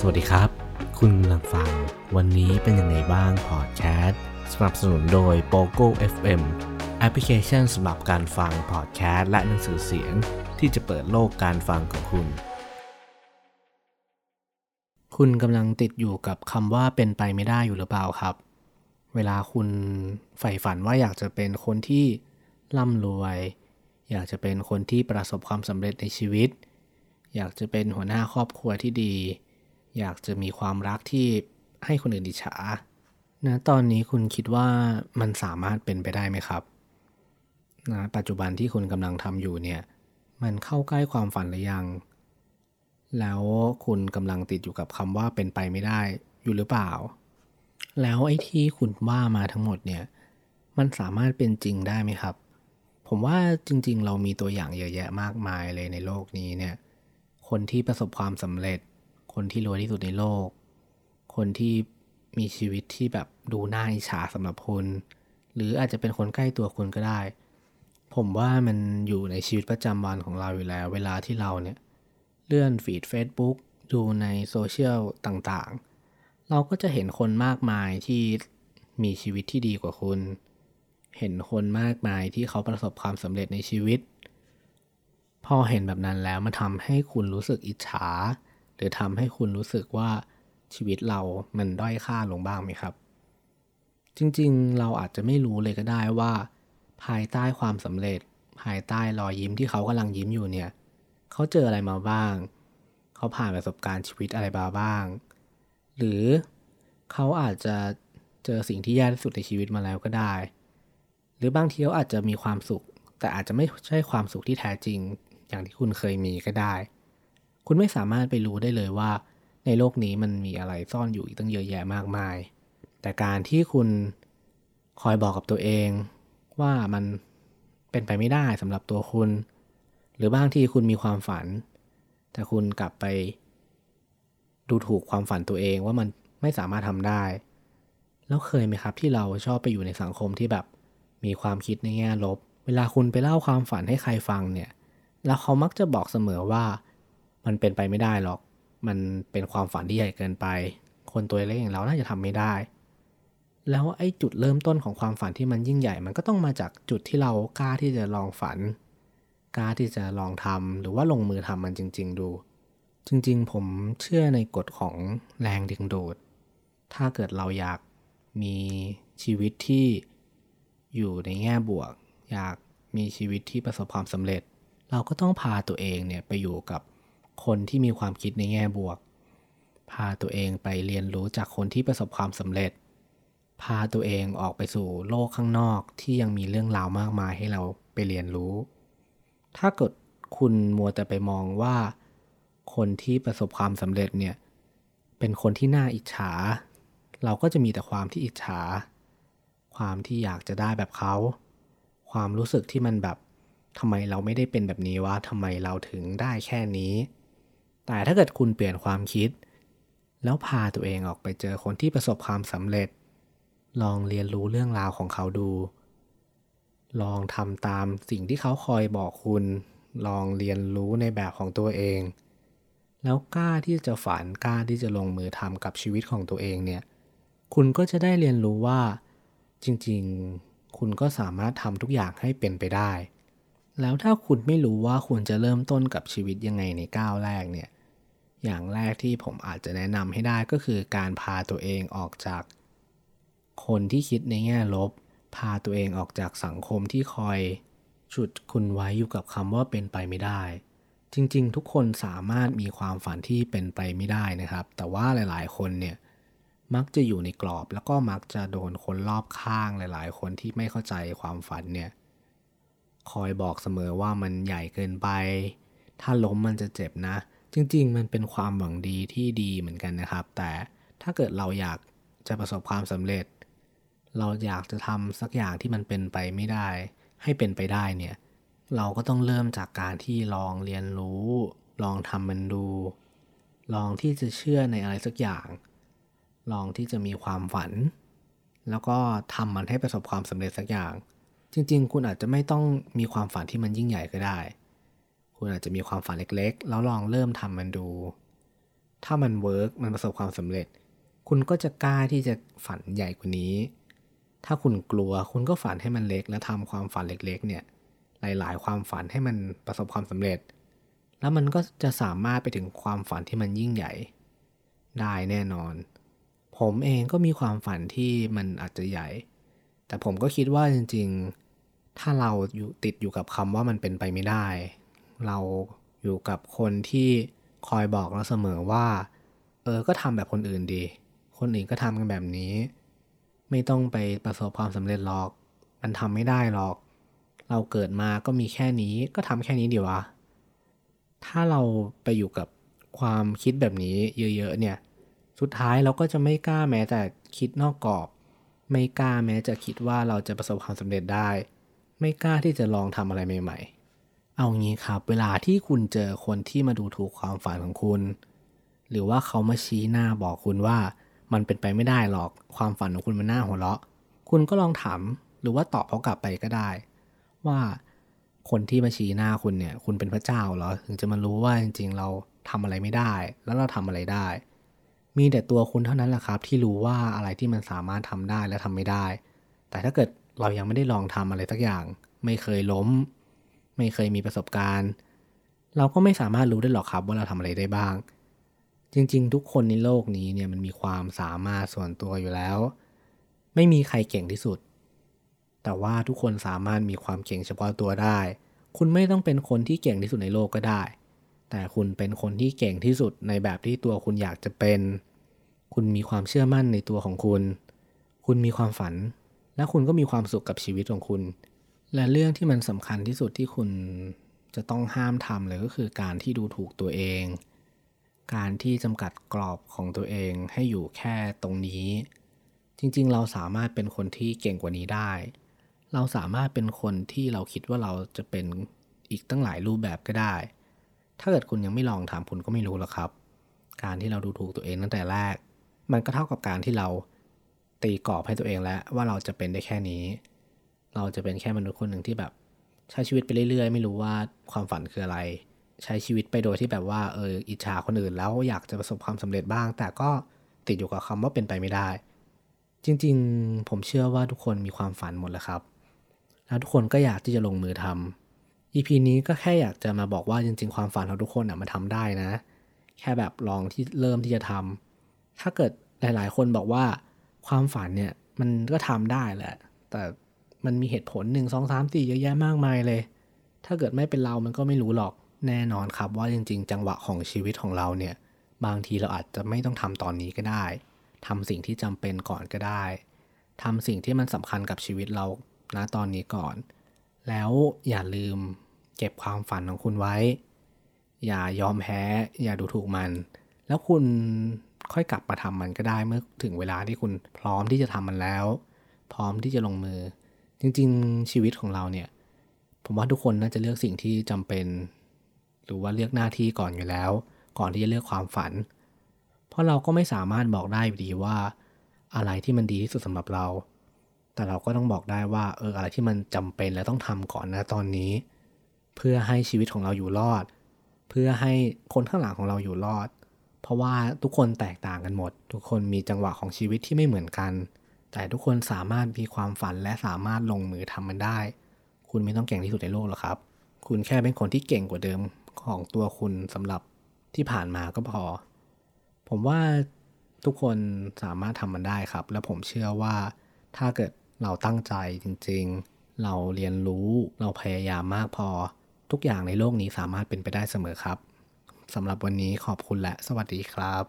สวัสดีครับ คุณกำลังฟัง วันนี้เป็นยังไงบ้างพอดแคสต์สนับสนุนโดย POGO FM แอปพลิเคชันสำหรับการฟังพอดแคสต์และหนังสือเสียง ที่จะเปิดโลกการฟังของคุณ คุณกำลังติดอยู่กับคำว่าเป็นไปไม่ได้อยู่หรือเปล่าครับ เวลาคุณใฝ่ฝันว่าอยากจะเป็นคนที่ร่ำรวย อยากจะเป็นคนที่ประสบความสำเร็จในชีวิต อยากจะเป็นหัวหน้าครอบครัวที่ดี อยากจะมีความรักที่ให้คนอื่นอิจฉานะตอนนี้คุณคิดว่ามันสามารถเป็นไปได้ไหมครับนะปัจจุบันที่คุณกำลังทำอยู่เนี่ย มันเข้าใกล้ความฝันหรือยัง แล้วคุณกำลังติดอยู่กับคำว่าเป็นไปไม่ได้อยู่หรือเปล่า แล้วไอ้ที่คุณว่ามาทั้งหมดเนี่ย มันสามารถเป็นจริงได้ไหมครับ ผมว่าจริง ๆ เรามีตัวอย่างเยอะแยะมากมายเลยในโลกนี้เนี่ย คนที่ประสบความสำเร็จ คนที่รวยที่สุดในโลก คนที่มีชีวิตที่แบบดูน่าอิจฉาสำหรับคุณหรืออาจจะเป็นคนใกล้ตัวคุณก็ได้ ผมว่ามันอยู่ในชีวิตประจำวันของเราอยู่แล้ว เวลาที่เราเนี่ย เลื่อนฟีด Facebook ดูในโซเชียลต่างๆ เราก็จะเห็นคนมากมายที่มีชีวิตที่ดีกว่าคุณ เห็นคนมากมายที่เขาประสบความสำเร็จในชีวิต พอเห็นแบบนั้นแล้วมันทำให้คุณรู้สึกอิจฉา หรือทำให้คุณรู้สึกว่าชีวิตเรามันด้อยค่าลงบ้างไหมครับ จริงๆ เราอาจจะไม่รู้เลยก็ได้ว่า ภายใต้ความสำเร็จ ภายใต้รอยยิ้มที่เขากำลังยิ้มอยู่เนี่ยเขาเจออะไรมาบ้าง เขาผ่านประสบการณ์ชีวิตอะไรมาบ้าง หรือเขาอาจจะเจอสิ่งที่แย่ที่สุดในชีวิตมาแล้วก็ได้ หรือบางทีเขาอาจจะมีความสุข แต่อาจจะไม่ใช่ความสุขที่แท้จริง อย่างที่คุณเคยมีก็ได้ คุณไม่สามารถไปรู้ได้เลยว่า ในโลกนี้มันมีอะไรซ่อนอยู่อีกตั้งเยอะแยะมากมาย แต่การที่คุณคอยบอกกับตัวเองว่ามันเป็นไปไม่ได้สำหรับตัวคุณ หรือบางทีคุณมีความฝัน แต่คุณกลับไป ดูถูกความฝันตัวเองว่ามันไม่สามารถทำได้ แล้วเคยไหมครับที่เราชอบไปอยู่ในสังคมที่แบบมีความคิดในแง่ลบ เวลาคุณไปเล่าความฝันให้ใครฟังเนี่ย แล้วเขามักจะบอกเสมอว่า มันเป็นไปไม่ได้หรอก มันเป็นความฝันที่ใหญ่เกินไป คนตัวเล็กอย่างเราน่าจะทำไม่ได้ แล้วไอ้จุดเริ่มต้นของความฝันที่มันยิ่งใหญ่ มันก็ต้องมาจากจุดที่เรากล้าที่จะลองฝัน กล้าที่จะลองทำหรือว่าลงมือทำมันจริง ๆ ดู จริง ๆ ผมเชื่อในกฎของแรงดึงดูด ถ้าเกิดเราอยากมีชีวิตที่อยู่ในแง่บวก อยากมีชีวิตที่ประสบความสำเร็จ เราก็ต้องพาตัวเองเนี่ยไปอยู่กับ คนที่มีความคิดในแง่บวก พาตัวเองไปเรียนรู้จากคนที่ประสบความสำเร็จ พาตัวเองออกไปสู่โลกข้างนอกที่ยังมีเรื่องราวมากมายให้เราไปเรียนรู้ ถ้าเกิดคุณมัวแต่ไปมองว่า คนที่ประสบความสำเร็จเนี่ยเป็นคนที่น่าอิจฉา เราก็จะมีแต่ความที่อิจฉา ความที่อยากจะได้แบบเขา ความรู้สึกที่มันแบบทำไมเราไม่ได้เป็นแบบนี้วะทำไมเราถึงได้แค่นี้ แต่ถ้าเกิดคุณเปลี่ยนความคิด แล้วพาตัวเองออกไปเจอคนที่ประสบความสำเร็จ ลองเรียนรู้เรื่องราวของเขาดู ลองทำตามสิ่งที่เขาคอยบอกคุณ ลองเรียนรู้ในแบบของตัวเอง แล้วกล้าที่จะฝันกล้าที่จะลงมือทำกับชีวิตของตัวเองเนี่ย คุณก็จะได้เรียนรู้ว่า จริงๆ คุณก็สามารถทำทุกอย่างให้เป็นไปได้แล้วถ้าคุณไม่รู้ว่าคุณจะเริ่มต้นกับชีวิตยังไงในก้าวแรกเนี่ย อย่างแรกที่ผมอาจจะแนะนำให้ได้ก็คือการพาตัวเองออกจาก คนที่คิดในแง่ลบ พาตัวเองออกจากสังคมที่คอยฉุดคุณไว้อยู่กับคำว่าเป็นไปไม่ได้ จริงๆ ทุกคนสามารถมีความฝันที่เป็นไปไม่ได้นะครับ แต่ว่าหลายๆ คนเนี่ยมักจะอยู่ในกรอบแล้วก็มักจะโดนคนรอบข้างหลายๆ คนที่ไม่เข้าใจความฝันเนี่ยคอยบอกเสมอว่ามันใหญ่เกินไป ถ้าล้มมันจะเจ็บนะ จริง ๆ มันเป็นความหวังดีที่ดีเหมือนกันนะครับ แต่ถ้าเกิดเราอยากจะประสบความสำเร็จ เราอยากจะทำสักอย่างที่มันเป็นไปไม่ได้ ให้เป็นไปได้เนี่ย เราก็ต้องเริ่มจากการที่ลองเรียนรู้ ลองทำมันดู ลองที่จะเชื่อในอะไรสักอย่าง ลองที่จะมีความฝัน แล้วก็ทำมันให้ประสบความสำเร็จสักอย่าง จริง ๆ คุณอาจจะไม่ต้องมีความฝันที่มันยิ่งใหญ่ก็ได้ คุณอาจจะมีความฝันเล็กๆ แล้วลองเริ่มทำมันดู ถ้ามัน work มันประสบความสำเร็จ คุณก็จะกล้าที่จะฝันใหญ่กว่านี้ ถ้าคุณกลัวคุณก็ฝันให้มันเล็ก และทำความฝันเล็ก ๆ เนี่ย หลาย ๆ ความฝันให้มันประสบความสำเร็จ แล้วมันก็จะสามารถไปถึงความฝันที่มันยิ่งใหญ่ ได้แน่นอน ผมเองก็มีความฝันที่มันอาจจะใหญ่ แต่ผมก็คิดว่าจริง ๆ ถ้าเราอยู่ติดอยู่กับคำว่ามันเป็นไปไม่ได้ เราอยู่กับคนที่คอยบอกเราเสมอว่า เออ ก็ทำแบบคนอื่นดี คนอื่นก็ทำกันแบบนี้ ไม่ต้องไปประสบความสำเร็จหรอก มันทำไม่ได้หรอก เราเกิดมาก็มีแค่นี้ ก็ทำแค่นี้ดีวะ ถ้าเราไปอยู่กับความคิดแบบนี้เยอะๆเนี่ย สุดท้ายเราก็จะไม่กล้าแม้แต่คิดนอกกรอบ ไม่กล้าแม้จะคิดว่าเราจะประสบความสำเร็จได้ ไม่กล้าที่จะลองทำอะไรใหม่ ๆ เอางี้ครับ เวลาที่คุณเจอคนที่มาดูถูกความฝันของคุณ หรือว่าเขามาชี้หน้าบอกคุณว่ามันเป็นไปไม่ได้หรอกความฝันของคุณมันน่าหัวเราะ คุณก็ลองถามหรือว่าตอบเขากลับไปก็ได้ ว่าคนที่มาชี้หน้าคุณเนี่ย คุณเป็นพระเจ้าเหรอถึงจะมารู้ว่าจริง ๆ เราทำอะไรไม่ได้ แล้วเราทำอะไรได้ มีแต่ตัวคุณเท่านั้นแหละครับ ที่รู้ว่าอะไรที่มันสามารถทำได้และทำไม่ได้ แต่ถ้าเกิดเรายังไม่ได้ลองทำอะไรสักอย่าง ไม่เคยล้ม ไม่เคยมีประสบการณ์ เราก็ไม่สามารถรู้ได้หรอกครับว่าเราทำอะไรได้บ้าง จริงๆ ทุกคนในโลกนี้เนี่ยมันมีความสามารถส่วนตัวอยู่แล้ว ไม่มีใครเก่งที่สุด แต่ว่าทุกคนสามารถมีความเก่งเฉพาะตัวได้ คุณไม่ต้องเป็นคนที่เก่งที่สุดในโลกก็ได้ แต่คุณเป็นคนที่เก่งที่สุดในแบบที่ตัวคุณอยากจะเป็น คุณมีความเชื่อมั่นในตัวของคุณ คุณมีความฝันและคุณก็มีความสุขกับชีวิตของคุณ และเรื่องที่มันสำคัญที่สุดที่คุณจะต้องห้ามทำเลยก็คือการที่ดูถูกตัวเอง การที่จำกัดกรอบของตัวเองให้อยู่แค่ตรงนี้ จริงๆ เราสามารถเป็นคนที่เก่งกว่านี้ได้ เราสามารถเป็นคนที่เราคิดว่าเราจะเป็นอีกตั้งหลายรูปแบบก็ได้ ถ้าเกิดคุณยังไม่ลองทำคุณก็ไม่รู้หรอกครับ การที่เราดูถูกตัวเองตั้งแต่แรก มันก็เท่ากับการที่เราตีกรอบให้ตัวเองแล้วว่าเราจะเป็นได้แค่นี้ เราจะเป็นแค่มนุษย์คนหนึ่งที่แบบ ใช้ชีวิตไปเรื่อยๆ ไม่รู้ว่าความฝันคืออะไร ใช้ชีวิตไปโดยที่แบบว่าเอออิจฉาคนอื่น แล้วอยากจะประสบความสำเร็จบ้าง แต่ก็ติดอยู่กับคำว่าเป็นไปไม่ได้ จริงๆ ผมเชื่อว่าทุกคนมีความฝันหมดแหละครับ แล้วทุกคนก็อยากที่จะลงมือทำ EP นี้ก็แค่อยากจะมาบอกว่าจริง ๆ ความฝันของทุกคนอะมันทำได้นะ แค่แบบลองที่เริ่มที่จะทำถ้าเกิดหลาย ๆ คนบอกว่าความฝันเนี่ยมันก็ทำได้แหละ แต่ มันมีเหตุผลหนึ่งสองสามสี่เยอะแยะมากมายเลย ถ้าเกิดไม่เป็นเรามันก็ไม่รู้หรอกแน่นอนครับว่าจริง ๆ จังหวะของชีวิตของเราเนี่ย บางทีเราอาจจะไม่ต้องทำตอนนี้ก็ได้ทำสิ่งที่จำเป็นก่อนก็ได้ทำสิ่งที่มันสำคัญกับชีวิตเราณตอนนี้ก่อน แล้วอย่าลืมเก็บความฝันของคุณไว้ อย่ายอมแพ้ อย่าดูถูกมัน แล้วคุณค่อยกลับมาทำมันก็ได้เมื่อถึงเวลาที่คุณพร้อมที่จะทำมันแล้ว พร้อมที่จะลงมือ จริง ๆ ชีวิตของเราเนี่ย ผมว่าทุกคนน่าจะเลือกสิ่งที่จำเป็น หรือว่าเลือกหน้าที่ก่อนอยู่แล้ว ก่อนที่จะเลือกความฝัน เพราะเราก็ไม่สามารถบอกได้อดีว่า อะไรที่มันดีที่สุดสำหรับเรา แต่เราก็ต้องบอกได้ว่าเอออะไรที่มันจำเป็นและต้องทำก่อนนะตอนนี้ เพื่อให้ชีวิตของเราอยู่รอด เพื่อให้คนข้างหลังของเราอยู่รอด เพราะว่าทุกคนแตกต่างกันหมด ทุกคนมีจังหวะของชีวิตที่ไม่เหมือนกัน แต่ทุกคนสามารถมีความฝันและสามารถลงมือทำมันได้ คุณไม่ต้องเก่งที่สุดในโลกหรอกครับ คุณแค่เป็นคนที่เก่งกว่าเดิมของตัวคุณสำหรับที่ผ่านมาก็พอ ผมว่าทุกคนสามารถทำมันได้ครับ และผมเชื่อว่าถ้าเกิดเราตั้งใจจริง ๆ เราเรียนรู้เราพยายามมากพอ ทุกอย่างในโลกนี้สามารถเป็นไปได้เสมอครับสำหรับวันนี้ขอบคุณและสวัสดีครับ